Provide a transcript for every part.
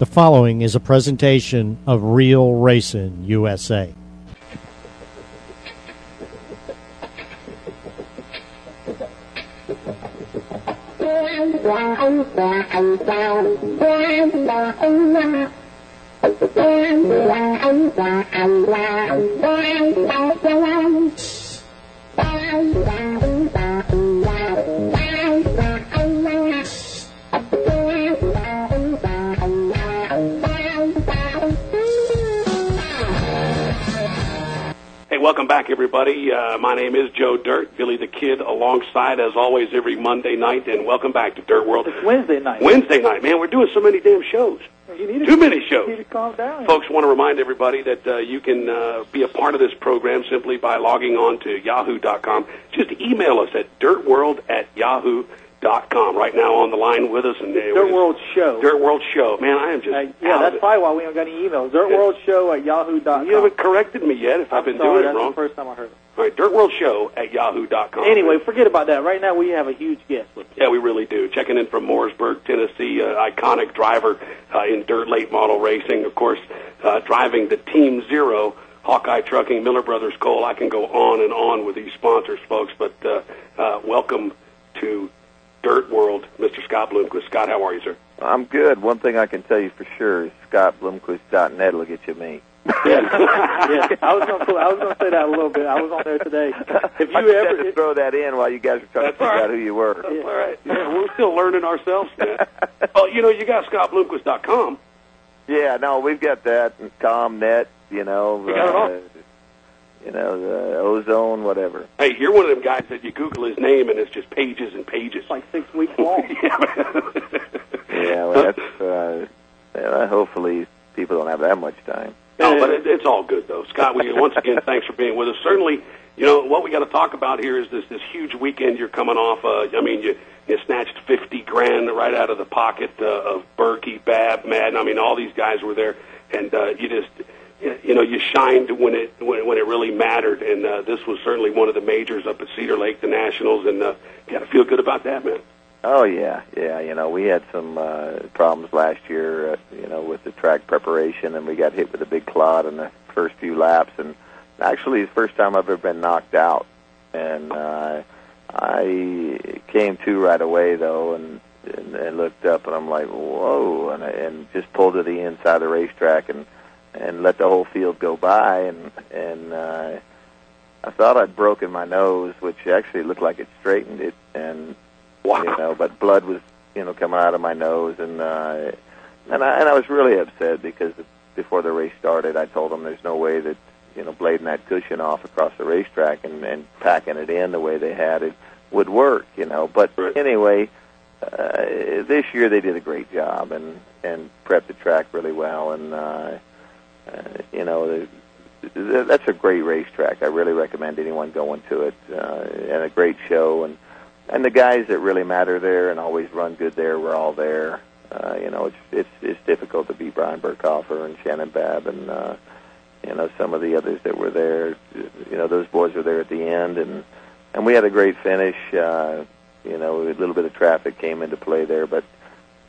The following is a presentation of Real Racing USA. Welcome back, everybody. Uh, my name is Joe Dirt, Billy the Kid, alongside, as always, every Monday night, and welcome back to Dirt World. It's Wednesday night. Wednesday night, man, we're doing so many damn shows. You need to, Too many You shows. need to calm down. Folks, want to remind everybody that uh, you can uh, be a part of this program simply by logging on to yahoo.com. Just email us at dirtworld at yahoo.com. Right now on the line with us. and uh, Dirt World Show. Dirt World Show. Man, I am just Uh, yeah, that's probably why we don't got any emails. Dirt World Show at yahoo.com. You haven't corrected me yet if I've I'm been sorry, doing it wrong. the first time I heard it. All right, Dirt World Show at yahoo.com. Anyway, forget about that. Right now, we have a huge guest. Yeah, we really do. Checking in from Mooresburg, Tennessee, uh, iconic driver uh, in dirt late model racing. Of course, uh, driving the Team Zero, Hawkeye Trucking, Miller Brothers Coal. I can go on and on with these sponsors, folks. But uh, uh, welcome to Dirt World, Mr. Scott Bloomquist. Scott, how are you, sir? I'm good. One thing I can tell you for sure is ScottBloomquist.net will get you me. yeah, I was gonna I was gonna say that a little bit. I was on there today. If you I ever, had to throw that in while you guys were trying That's to figure all right. out who you were. All right. Yeah, we're still learning ourselves, man. well, you know, you got ScottBloomquist.com. Yeah, no, we've got that and ComNet. You know, We got it all. Uh, you know, the ozone, whatever. Hey, you're one of them guys that you Google his name and it's just pages and pages. like six weeks long. yeah. Yeah, well, that's. Uh, yeah, hopefully, people don't have that much time. No, but it, it's all good though, Scott. We once again thanks for being with us. Certainly, you know what we got to talk about here is this this huge weekend you're coming off. Uh, I mean, you you snatched fifty grand right out of the pocket uh, of Berkey, Babb, Madden. I mean, all these guys were there, and uh, you just you know you shined when it when, when it really mattered. And uh, this was certainly one of the majors up at Cedar Lake, the Nationals, and uh, you got to feel good about that, man. Oh yeah, yeah. You know, we had some uh, problems last year. Uh, you know, with the track preparation, and we got hit with a big clod in the first few laps. And actually, it's the first time I've ever been knocked out. And uh, I came to right away though, and, and and looked up, and I'm like, whoa, and I, and just pulled to the inside of the racetrack and and let the whole field go by, and and. uh I thought I'd broken my nose, which actually looked like it straightened it, and Wow. you know, but blood was, you know, coming out of my nose, and uh, and I and I was really upset because before the race started, I told them there's no way that you know blading that cushion off across the racetrack and and packing it in the way they had it would work, you know. But Right. anyway, uh, this year they did a great job and and prepped the track really well, and uh, uh, you know. The, th- that's a great racetrack. I really recommend anyone going to it, uh, and a great show. And and the guys that really matter there and always run good there were all there. Uh, you know, it's it's it's difficult to beat Brian Birkhofer and Shannon Babb and uh, you know some of the others that were there. You know, those boys were there at the end, and and we had a great finish. Uh, you know, a little bit of traffic came into play there, but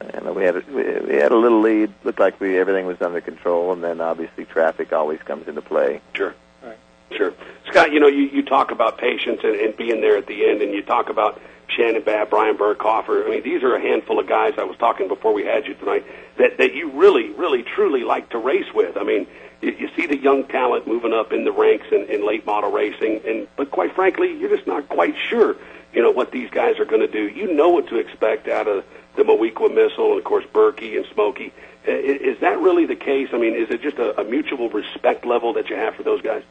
and we had a, we we had a little lead. Looked like we everything was under control, and then obviously traffic always comes into play. Sure. Right. Sure. Scott, you know, you, you talk about patience and, and being there at the end, and you talk about Shannon Babb, Brian Birkhofer. I mean, these are a handful of guys I was talking before we had you tonight that, that you really, really, truly like to race with. I mean, you, you see the young talent moving up in the ranks in, in late model racing, and but quite frankly, you're just not quite sure, you know, what these guys are going to do. You know what to expect out of the Moweaqua Missile, and of course Berkey and Smokey. Is that really the case? I mean, is it just a, a mutual respect level that you have for those guys?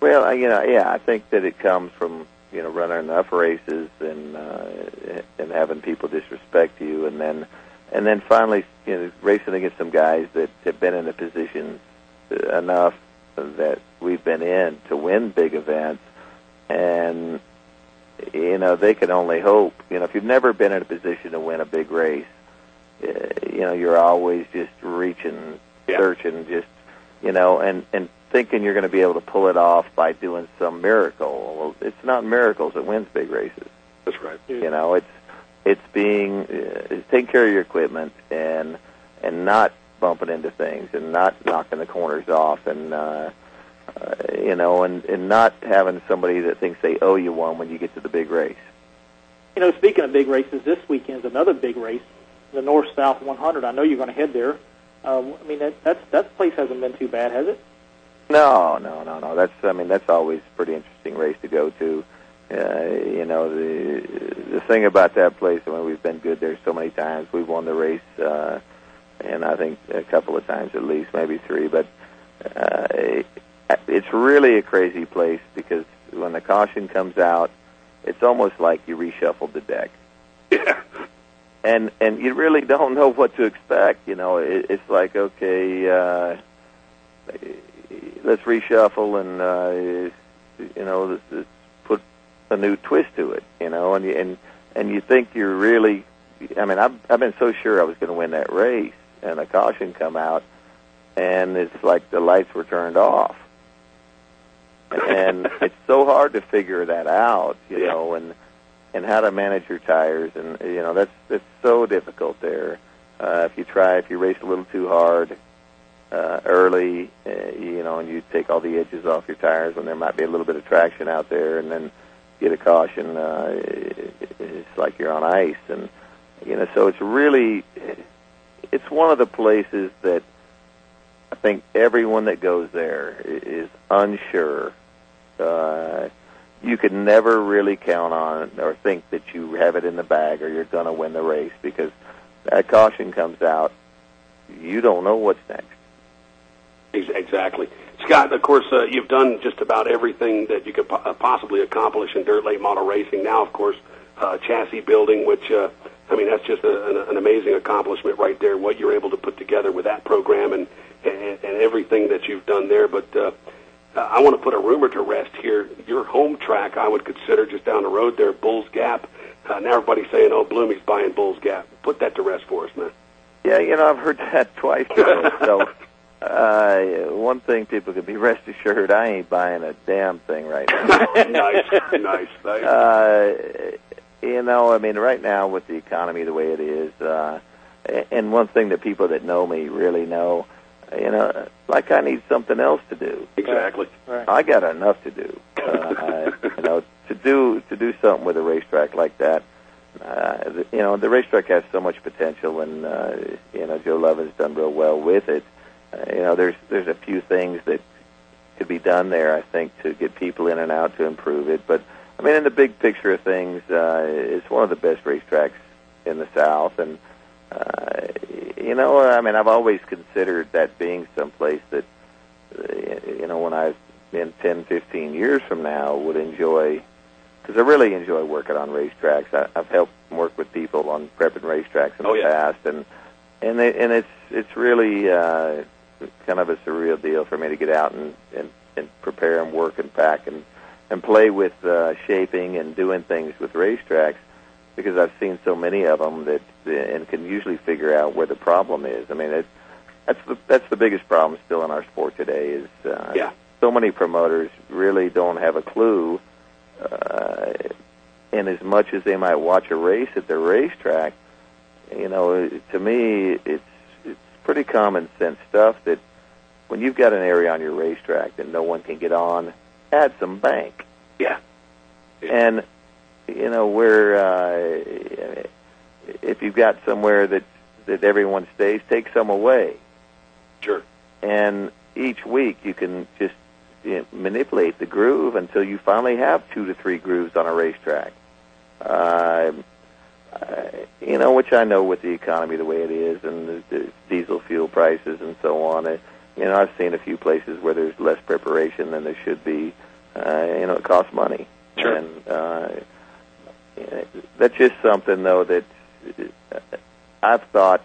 Well, you know, yeah, I think that it comes from you know running enough races and uh, and having people disrespect you, and then and then finally you know racing against some guys that have been in a position uh, enough that we've been in to win big events, and you know they can only hope. You know, if you've never been in a position to win a big race, uh, you know you're always just reaching, Yeah. searching, just you know, and and thinking you're going to be able to pull it off by doing some miracle. Well, it's not miracles that wins big races. That's right. You know, it's it's being uh, it's taking care of your equipment and and not bumping into things and not knocking the corners off and uh, uh, you know and and not having somebody that thinks they owe you one when you get to the big race. You know, speaking of big races, this weekend's another big race, the North South 100. I know you're going to head there. Um, I mean, that that's that place hasn't been too bad, has it? No, no, no, no. That's I mean that's always a pretty interesting race to go to. Uh, you know the the thing about that place. I mean we've been good there so many times. We've won the race, uh, and I think a couple of times at least, maybe three. But uh, it's really a crazy place because when the caution comes out, it's almost like you reshuffled the deck. Yeah. and and you really don't know what to expect. You know, it, it's like okay, uh, let's reshuffle and uh, you know let's, let's put a new twist to it. You know, and you, and and you think you're really. I mean, I've I've been so sure I was going to win that race, and a caution come out, and it's like the lights were turned off. And it's so hard to figure that out, you Yeah. know, and and how to manage your tires, and you know that's that's so difficult there. Uh, if you try, if you race a little too hard uh, early, uh, you know, and you take all the edges off your tires when there might be a little bit of traction out there, and then get a caution, uh, it's like you're on ice, and you know, so it's really, it's one of the places that I think everyone that goes there is unsure. Uh, you could never really count on or think that you have it in the bag or you're going to win the race because that caution comes out. You don't know what's next. Exactly. Scott, of course, uh, you've done just about everything that you could po- uh, possibly accomplish in dirt late model racing. Now, of course, uh, chassis building, which, uh, I mean, that's just a, an, an amazing accomplishment right there, what you're able to put together with that program and, and, and everything that you've done there. But uh, I want to put a rumor to rest here. Your home track, I would consider just down the road there, Bulls Gap. Uh, now everybody's saying, oh, Bloomy's buying Bulls Gap. Put that to rest for us, man. Yeah, you know, I've heard that twice. So, uh, one thing people can be rest assured, I ain't buying a damn thing right now. nice, nice, nice. uh, you know, I mean, right now with the economy the way it is, uh, and one thing that people that know me really know, you know, like I need something else to do. exactly. Right. I got enough to do. Uh, you know, to do to do something with a racetrack like that. Uh, the- you know, the racetrack has so much potential, and uh, you know, Joe Love has done real well with it. Uh, you know, there's there's a few things that could be done there, I think, to get people in and out to improve it. But I mean, in the big picture of things, uh, it's one of the best racetracks in the South, and uh, you know, I mean, I've always considered that being someplace that, uh, you know, when I've in 10, 15 years from now, would enjoy, because I really enjoy working on racetracks. I, I've helped work with people on prepping racetracks in Oh, the yeah. past, and and they, and it's it's really uh, kind of a surreal deal for me to get out and and, and prepare and work and pack and and play with uh, shaping and doing things with racetracks because I've seen so many of them that and can usually figure out where the problem is. I mean, it, that's the that's the biggest problem still in our sport today is uh, Yeah. so many promoters really don't have a clue. Uh, and as much as they might watch a race at the racetrack, you know, to me, it's it's pretty common sense stuff that when you've got an area on your racetrack that no one can get on, add some bank. Yeah. And you know where uh, if you've got somewhere that that everyone stays, take some away. Sure. And each week you can just you know, manipulate the groove until you finally have two to three grooves on a racetrack. Uh, uh, you know, which I know with the economy the way it is, and the, the diesel fuel prices and so on. Uh, you know, I've seen a few places where there's less preparation than there should be. Uh, you know, it costs money. Sure. And uh, that's just something, though, that I've thought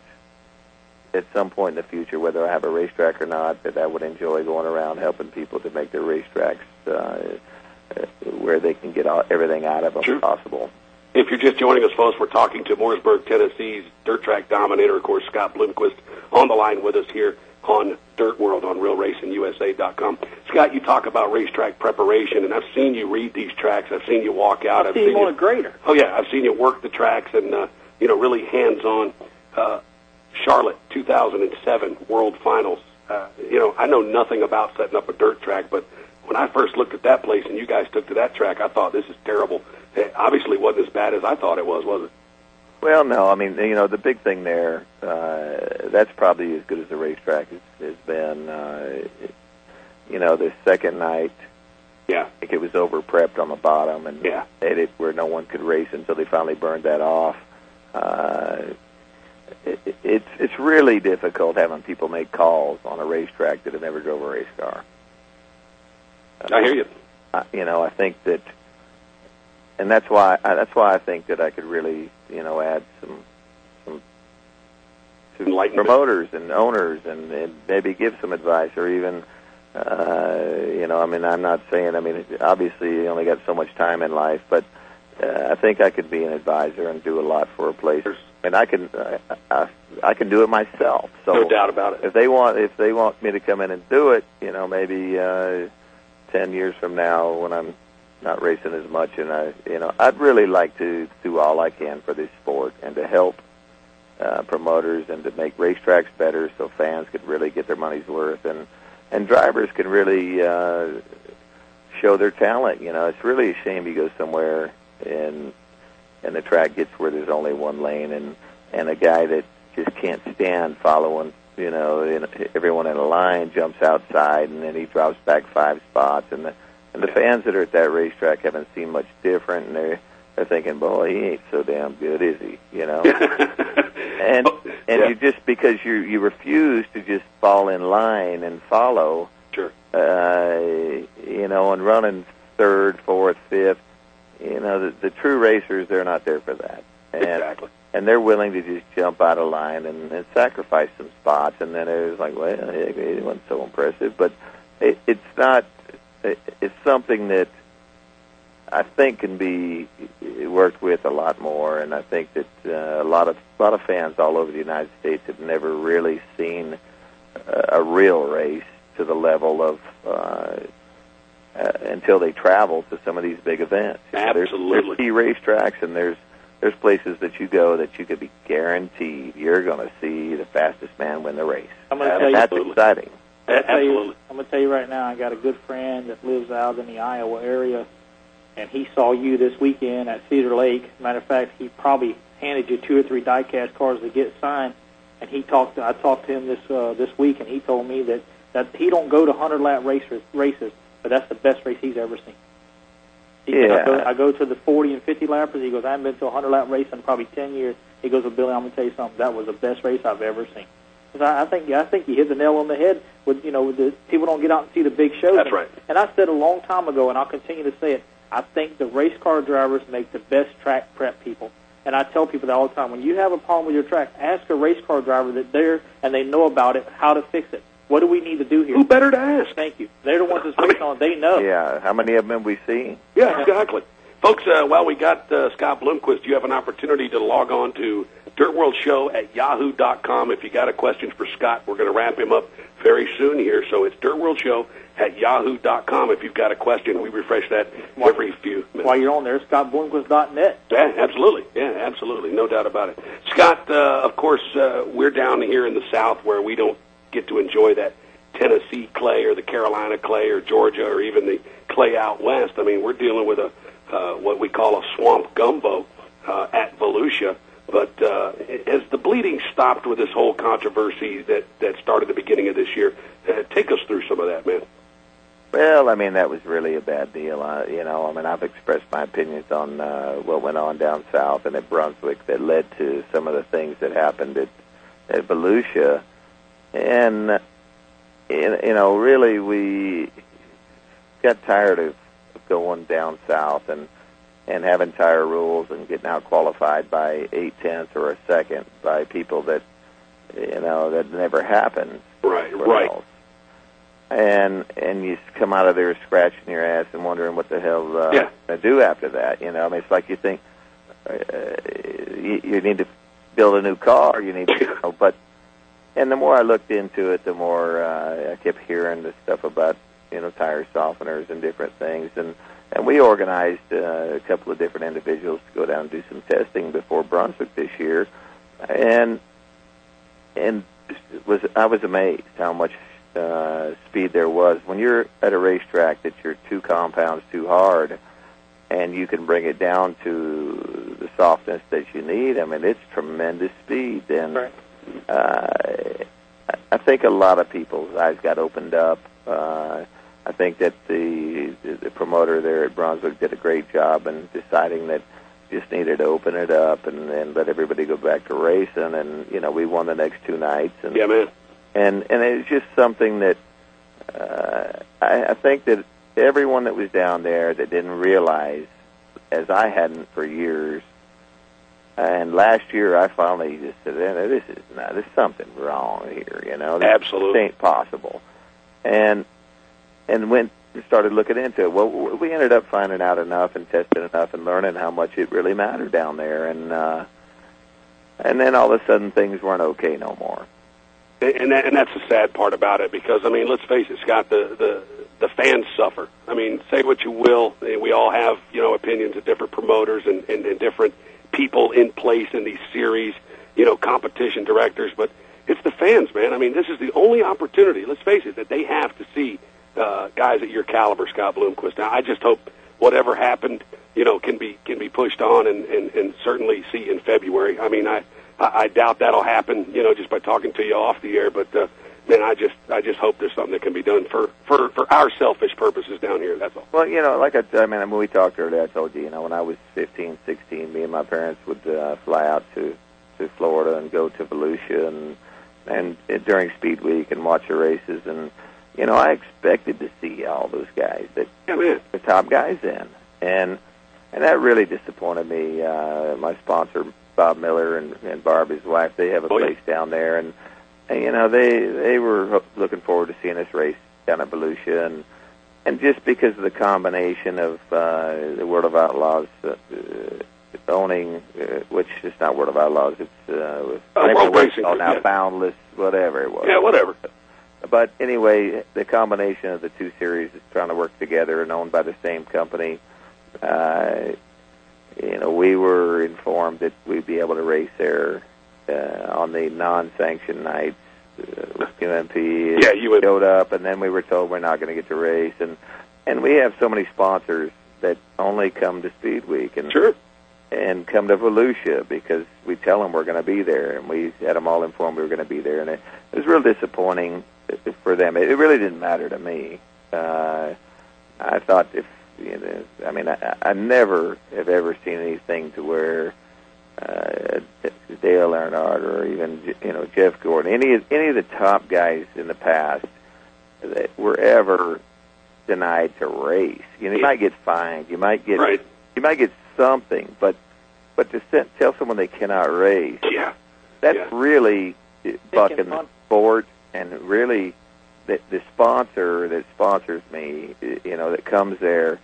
at some point in the future, whether I have a racetrack or not, that I would enjoy going around helping people to make their racetracks uh, uh, where they can get all, everything out of them Sure. possible. If you're just joining us, folks, we're talking to Mooresburg, Tennessee's dirt track dominator, of course, Scott Bloomquist, on the line with us here on Dirt World on RealRacingUSA.com. Scott, you talk about racetrack preparation, and I've seen you read these tracks. I've seen you walk out. I've seen him on a grader. Oh yeah, I've seen you work the tracks and uh, you know really hands-on. Uh, Charlotte 2007 World Finals. Uh, you know, I know nothing about setting up a dirt track, but when I first looked at that place and you guys took to that track, I thought this is terrible. It obviously wasn't as bad as I thought it was, was it? Well, no. I mean, you know, the big thing there, uh, that's probably as good as the racetrack has, has been. Uh, you know, the second night, Yeah. I think it was over prepped on the bottom and Yeah. made it where no one could race until they finally burned that off. Uh, it, it- it's it's really difficult having people make calls on a racetrack that have never drove a race car. I hear you. I, you know, I think that, and that's why I, that's why I think that I could really, you know, add some some to promoters and owners, and, and maybe give some advice, or even, uh, you know, I mean, I'm not saying, I mean, obviously you only got so much time in life, but uh, I think I could be an advisor and do a lot for a place, and I can uh, I, I can do it myself. So no doubt about it. if they want if they want me to come in and do it, you know, maybe uh, ten years from now when I'm not racing as much, and I, you know, I'd really like to do all I can for this sport and to help uh, promoters and to make racetracks better, so fans could really get their money's worth, and and drivers can really uh, show their talent. You know, it's really a shame you go somewhere and and the track gets where there's only one lane, and and a guy that just can't stand following, you know, in, everyone in a line jumps outside, and then he drops back five spots, and the and the fans that are at that racetrack haven't seen much different, and they're they're thinking, boy, he ain't so damn good, is he? You know, and and Yeah. you just because you you refuse to just fall in line and follow, Sure. uh, you know, and running third, fourth, fifth, you know, the, the true racers, they're not there for that. And, Exactly. and they're willing to just jump out of line and, and sacrifice some spots. And then it was like, well, it, it wasn't so impressive. But it, it's not, it, it's something that I think can be worked with a lot more. And I think that uh, a lot of a lot of fans all over the United States have never really seen a, a real race to the level of uh, uh, until they travel to some of these big events. You know, there's- Absolutely. There's, key racetracks and there's there's places that you go that you could be guaranteed you're going to see the fastest man win the race. I'm gonna And tell you- that's Absolutely. exciting. I'm gonna tell you- Absolutely. I'm gonna tell you right now. I got a good friend that lives out in the Iowa area, and he saw you this weekend at Cedar Lake. Matter of fact, he probably handed you two or three diecast cars to get signed. And he talked. I talked to him this uh, this week, and he told me that that he don't go to hundred lap races races, but that's the best race he's ever seen. He said, I, go, Yeah. I go to the 40 and 50 lappers. He goes, I haven't been to a 100 lap race in probably 10 years. He goes, well, Billy, I'm going to tell you something. That was the best race I've ever seen. 'Cause I, I think I think you hit the nail on the head. With you know, with the people don't get out and see the big shows. That's And- right. And I said a long time ago, and I'll continue to say it. I think the race car drivers make the best track prep people. And I tell people that all the time. When you have a problem with your track, ask a race car driver that there and they know about it, how to fix it. What do we need to do here? Who better to ask? Thank you. They're the ones that's I mean- racing on. They know. Yeah, how many of them have we seen? Yeah, exactly. Folks, uh, while we got uh, Scott Bloomquist, you have an opportunity to log on to dirtworldshow World Show at yahoo.com. If you got a question for Scott, we're going to wrap him up very soon here. So it's dirtworldshow World Show at yahoo.com. If you've got a question, we refresh that every few minutes. While you're on there, ScottBloomquist.net. Yeah, absolutely. Yeah, absolutely. No doubt about it. Scott, uh, of course, uh, we're down here in the South where we don't get to enjoy that Tennessee clay or the Carolina clay or Georgia or even the clay out west. I mean, we're dealing with a uh, what we call a swamp gumbo uh, at Volusia. But uh, has the bleeding stopped with this whole controversy that, that started the beginning of this year? Uh, take us through some of that, man. Well, I mean that was really a bad deal. Uh, you know, I mean I've expressed my opinions on uh, what went on down south and at Brunswick that led to some of the things that happened at at Volusia, and you you know really we got tired of going down south and and having tire rules and getting out qualified by eight tenths or a second by people that you know that never happened Right, right. else. And and you come out of there scratching your ass and wondering what the hell uh, Yeah. to do after that. You know, I mean, it's like you think uh, you, you need to build a new car. You need, to, you know, but and the more I looked into it, the more uh, I kept hearing the stuff about you know tire softeners and different things, and and we organized uh, a couple of different individuals to go down and do some testing before Brunswick this year, and and was I was amazed how much uh, speed there was when you're at a racetrack that you're two compounds too hard, and you can bring it down to the softness that you need. I mean, it's tremendous speed, and Right. Uh, I think a lot of people's eyes got opened up. Uh, I think that the, the the promoter there at Brunswick did a great job in deciding that just needed to open it up and then let everybody go back to racing. And you know, we won the next two nights, and Yeah, man. and and it's just something that uh, I, I think that everyone that was down there that didn't realize, as I hadn't for years, and last year I finally just said, "Eh, "This is not. There's something wrong here." You know, this Absolutely. ain't possible. And and went and started looking into it. Well, we ended up finding out enough and testing enough and learning how much it really mattered down there, and uh, and then all of a sudden things weren't okay no more. and that, and that's the sad part about it because I mean, let's face it, Scott. The the the fans suffer. I mean, say what you will, we all have you know opinions of different promoters and, and, and different people in place in these series, you know, competition directors. But it's the fans, man. I mean, this is the only opportunity. Let's face it, that they have to see uh, guys at your caliber, Scott Bloomquist. Now, I just hope whatever happened, you know, can be can be pushed on and and, and certainly see in February. I mean, I. I doubt that'll happen, you know, just by talking to you off the air. But uh, man, I just I just hope there's something that can be done for for for our selfish purposes down here. That's all. Well, you know, like I, I mean, when we talked earlier, I told you, you know, when I was 15, 16, me and my parents would uh, fly out to to Florida and go to Volusia and and uh, during Speed Week and watch the races, and you know, I expected to see all those guys that Yeah, man. the top guys in, and and that really disappointed me. Uh, my sponsor, Bob Miller, and, and Barb, his wife, they have a Oh, yeah. place down there, and, and you know they they were looking forward to seeing us race down at Volusia, and and just because of the combination of uh, the World of Outlaws uh, uh, owning, uh, which is not World of Outlaws, it's uh, Uh, Racing now, yeah. Boundless, whatever it was. Yeah, whatever. But anyway, the combination of the two series is trying to work together and owned by the same company. Uh, you know, we were informed that we'd be able to race there uh, on the non-sanctioned nights uh, with UMP. Yeah, UMP. showed up, and then we were told we're not going to get to race, and and we have so many sponsors that only come to Speed Week and Sure. and come to Volusia because we tell them we're going to be there, and we had them all informed we were going to be there, and it, it was real disappointing for them. It, it really didn't matter to me. Uh, I thought if you know, I mean, I, I never have ever seen anything to where uh, Dale Earnhardt or even you know Jeff Gordon, any of- any of the top guys in the past that were ever denied to race. You know, you might get fined, you might get Right. you might get something, but but to set, tell someone they cannot race, Yeah. that's Yeah. really bucking the fun. sport, and really the the sponsor that sponsors me, you know, that comes there,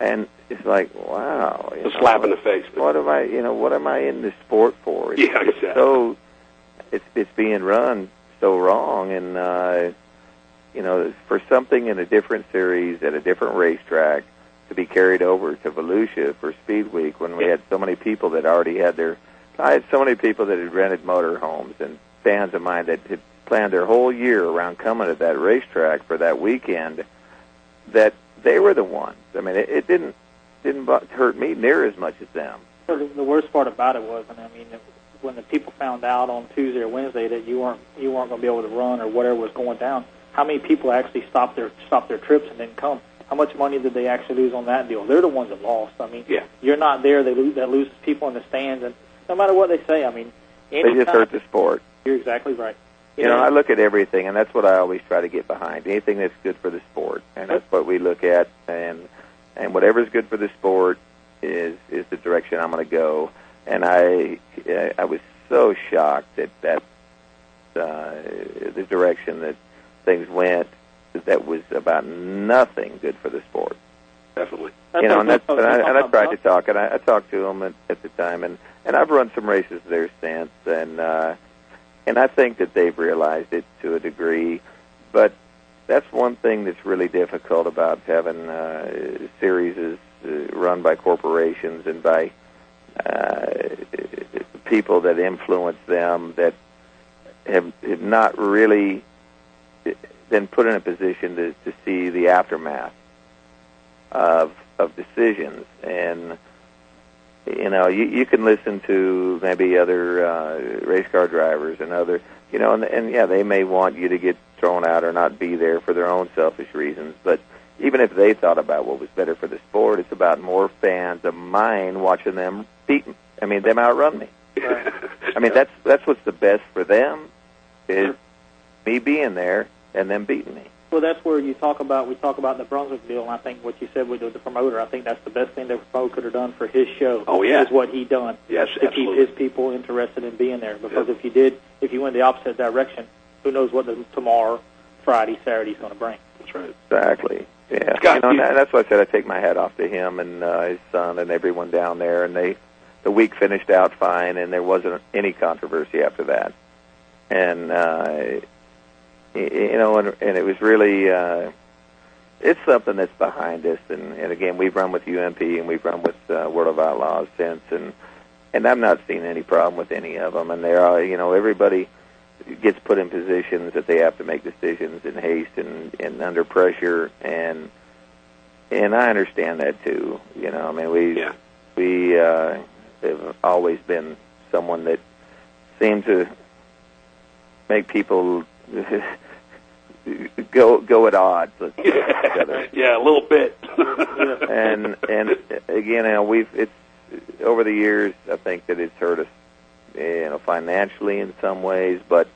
and it's like, wow, It's a know, slap in the face. What am I, you know, what am I in this sport for? It's Yeah, exactly. So it's it's being run so wrong, and uh, you know, for something in a different series at a different racetrack to be carried over to Volusia for Speed Week when we Yeah. had so many people that already had their, I had so many people that had rented motor homes and fans of mine that had planned their whole year around coming to that racetrack for that weekend, that they were the ones. I mean, it, it didn't didn't hurt me near as much as them. The, the worst part about it was, and I mean, when the people found out on Tuesday or Wednesday that you weren't you weren't going to be able to run or whatever was going down, how many people actually stopped their stopped their trips and didn't come? How much money did they actually lose on that deal? They're the ones that lost. I mean, Yeah. you're not there. They lose. That loses people in the stands, and no matter what they say, I mean, They just hurt the sport. You're exactly right. You know, I look at everything, and that's what I always try to get behind. Anything that's good for the sport, and that's what we look at. And and whatever's good for the sport is is the direction I'm going to go. And I I was so shocked that that uh, the direction that things went that was about nothing good for the sport. definitely. You know, and that's that's and I, and I tried to talk, and I, I talked to him at, at the time, and and I've run some races there since, and uh, and I think that they've realized it to a degree, but that's one thing that's really difficult about having uh, series is uh, run by corporations and by uh, people that influence them that have, have not really been put in a position to, to see the aftermath of of decisions. And you know you you can listen to maybe other uh, race car drivers and other you know and and yeah they may want you to get thrown out or not be there for their own selfish reasons but even if they thought about what was better for the sport it's about more fans of mine watching them beat I mean them outrun me. I mean that's that's what's the best for them is me being there and them beating me Well, that's where you talk about we talk about the Brunswick deal, and I think what you said with the promoter, I think that's the best thing that Bo could have done for his show. Oh, yeah. is what he done Yes, to keep his people interested in being there. Because Yeah. if you did, if you went the opposite direction, who knows what the tomorrow, Friday, Saturday's going to bring. That's right. Exactly. Yeah. Scott, you know, and that's why I said I take my hat off to him and uh, his son and everyone down there. And they, the week finished out fine, and there wasn't any controversy after that. And uh, you know, and, and it was really, uh, it's something that's behind us. And, and again, we've run with UMP and we've run with uh, World of Outlaws since, and and I'm not seeing any problem with any of them. And they're, all, you know, everybody gets put in positions that they have to make decisions in haste and, and under pressure and and I understand that too. You know, I mean we Yeah. we uh have always been someone that seemed to make people go go at odds with each other. yeah, a little bit. And and again, you know, we've it's over the years. I think that it's hurt us, you know, financially in some ways, but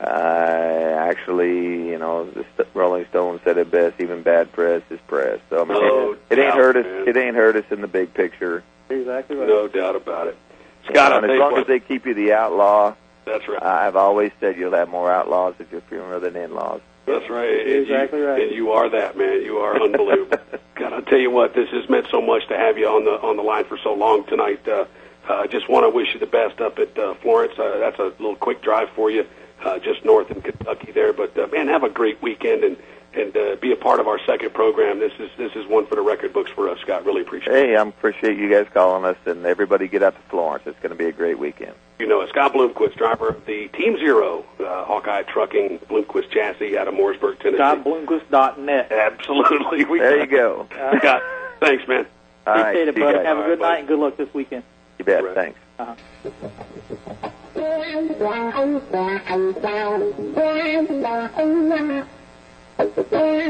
uh, actually, you know, the St- Rolling Stone said it best: even bad press is press. So I mean, No it, it ain't hurt us. man. It ain't hurt us in the big picture. Exactly right. no doubt about it. Scott, I'll and as long what, as they keep you the outlaw, that's right. I've always said you'll have more outlaws at your funeral than in-laws. That's right. You're And you- exactly right. And you are that man. You are unbelievable. God, I'll tell you what. This has meant so much to have you on the on the line for so long tonight. Uh, uh, I just want to wish you the best up at uh, Florence. Uh, that's a little quick drive for you, uh, just north in Kentucky there. But uh, man, have a great weekend and and uh, be a part of our second program. This is this is one for the record books for us, Scott. Really appreciate it. Hey, I appreciate you guys calling us, and everybody get out to Florence. It's going to be a great weekend. You know, Scott Bloomquist, driver of the Team Zero uh, Hawkeye Trucking Bloomquist chassis out of Mooresburg, Tennessee. ScottBloomquist.net. Absolutely. We There you go. Scott, thanks, man. All right, Appreciate it, buddy. guys. Have a good right, night and good luck this weekend. You bet. Right. Thanks. Thank you.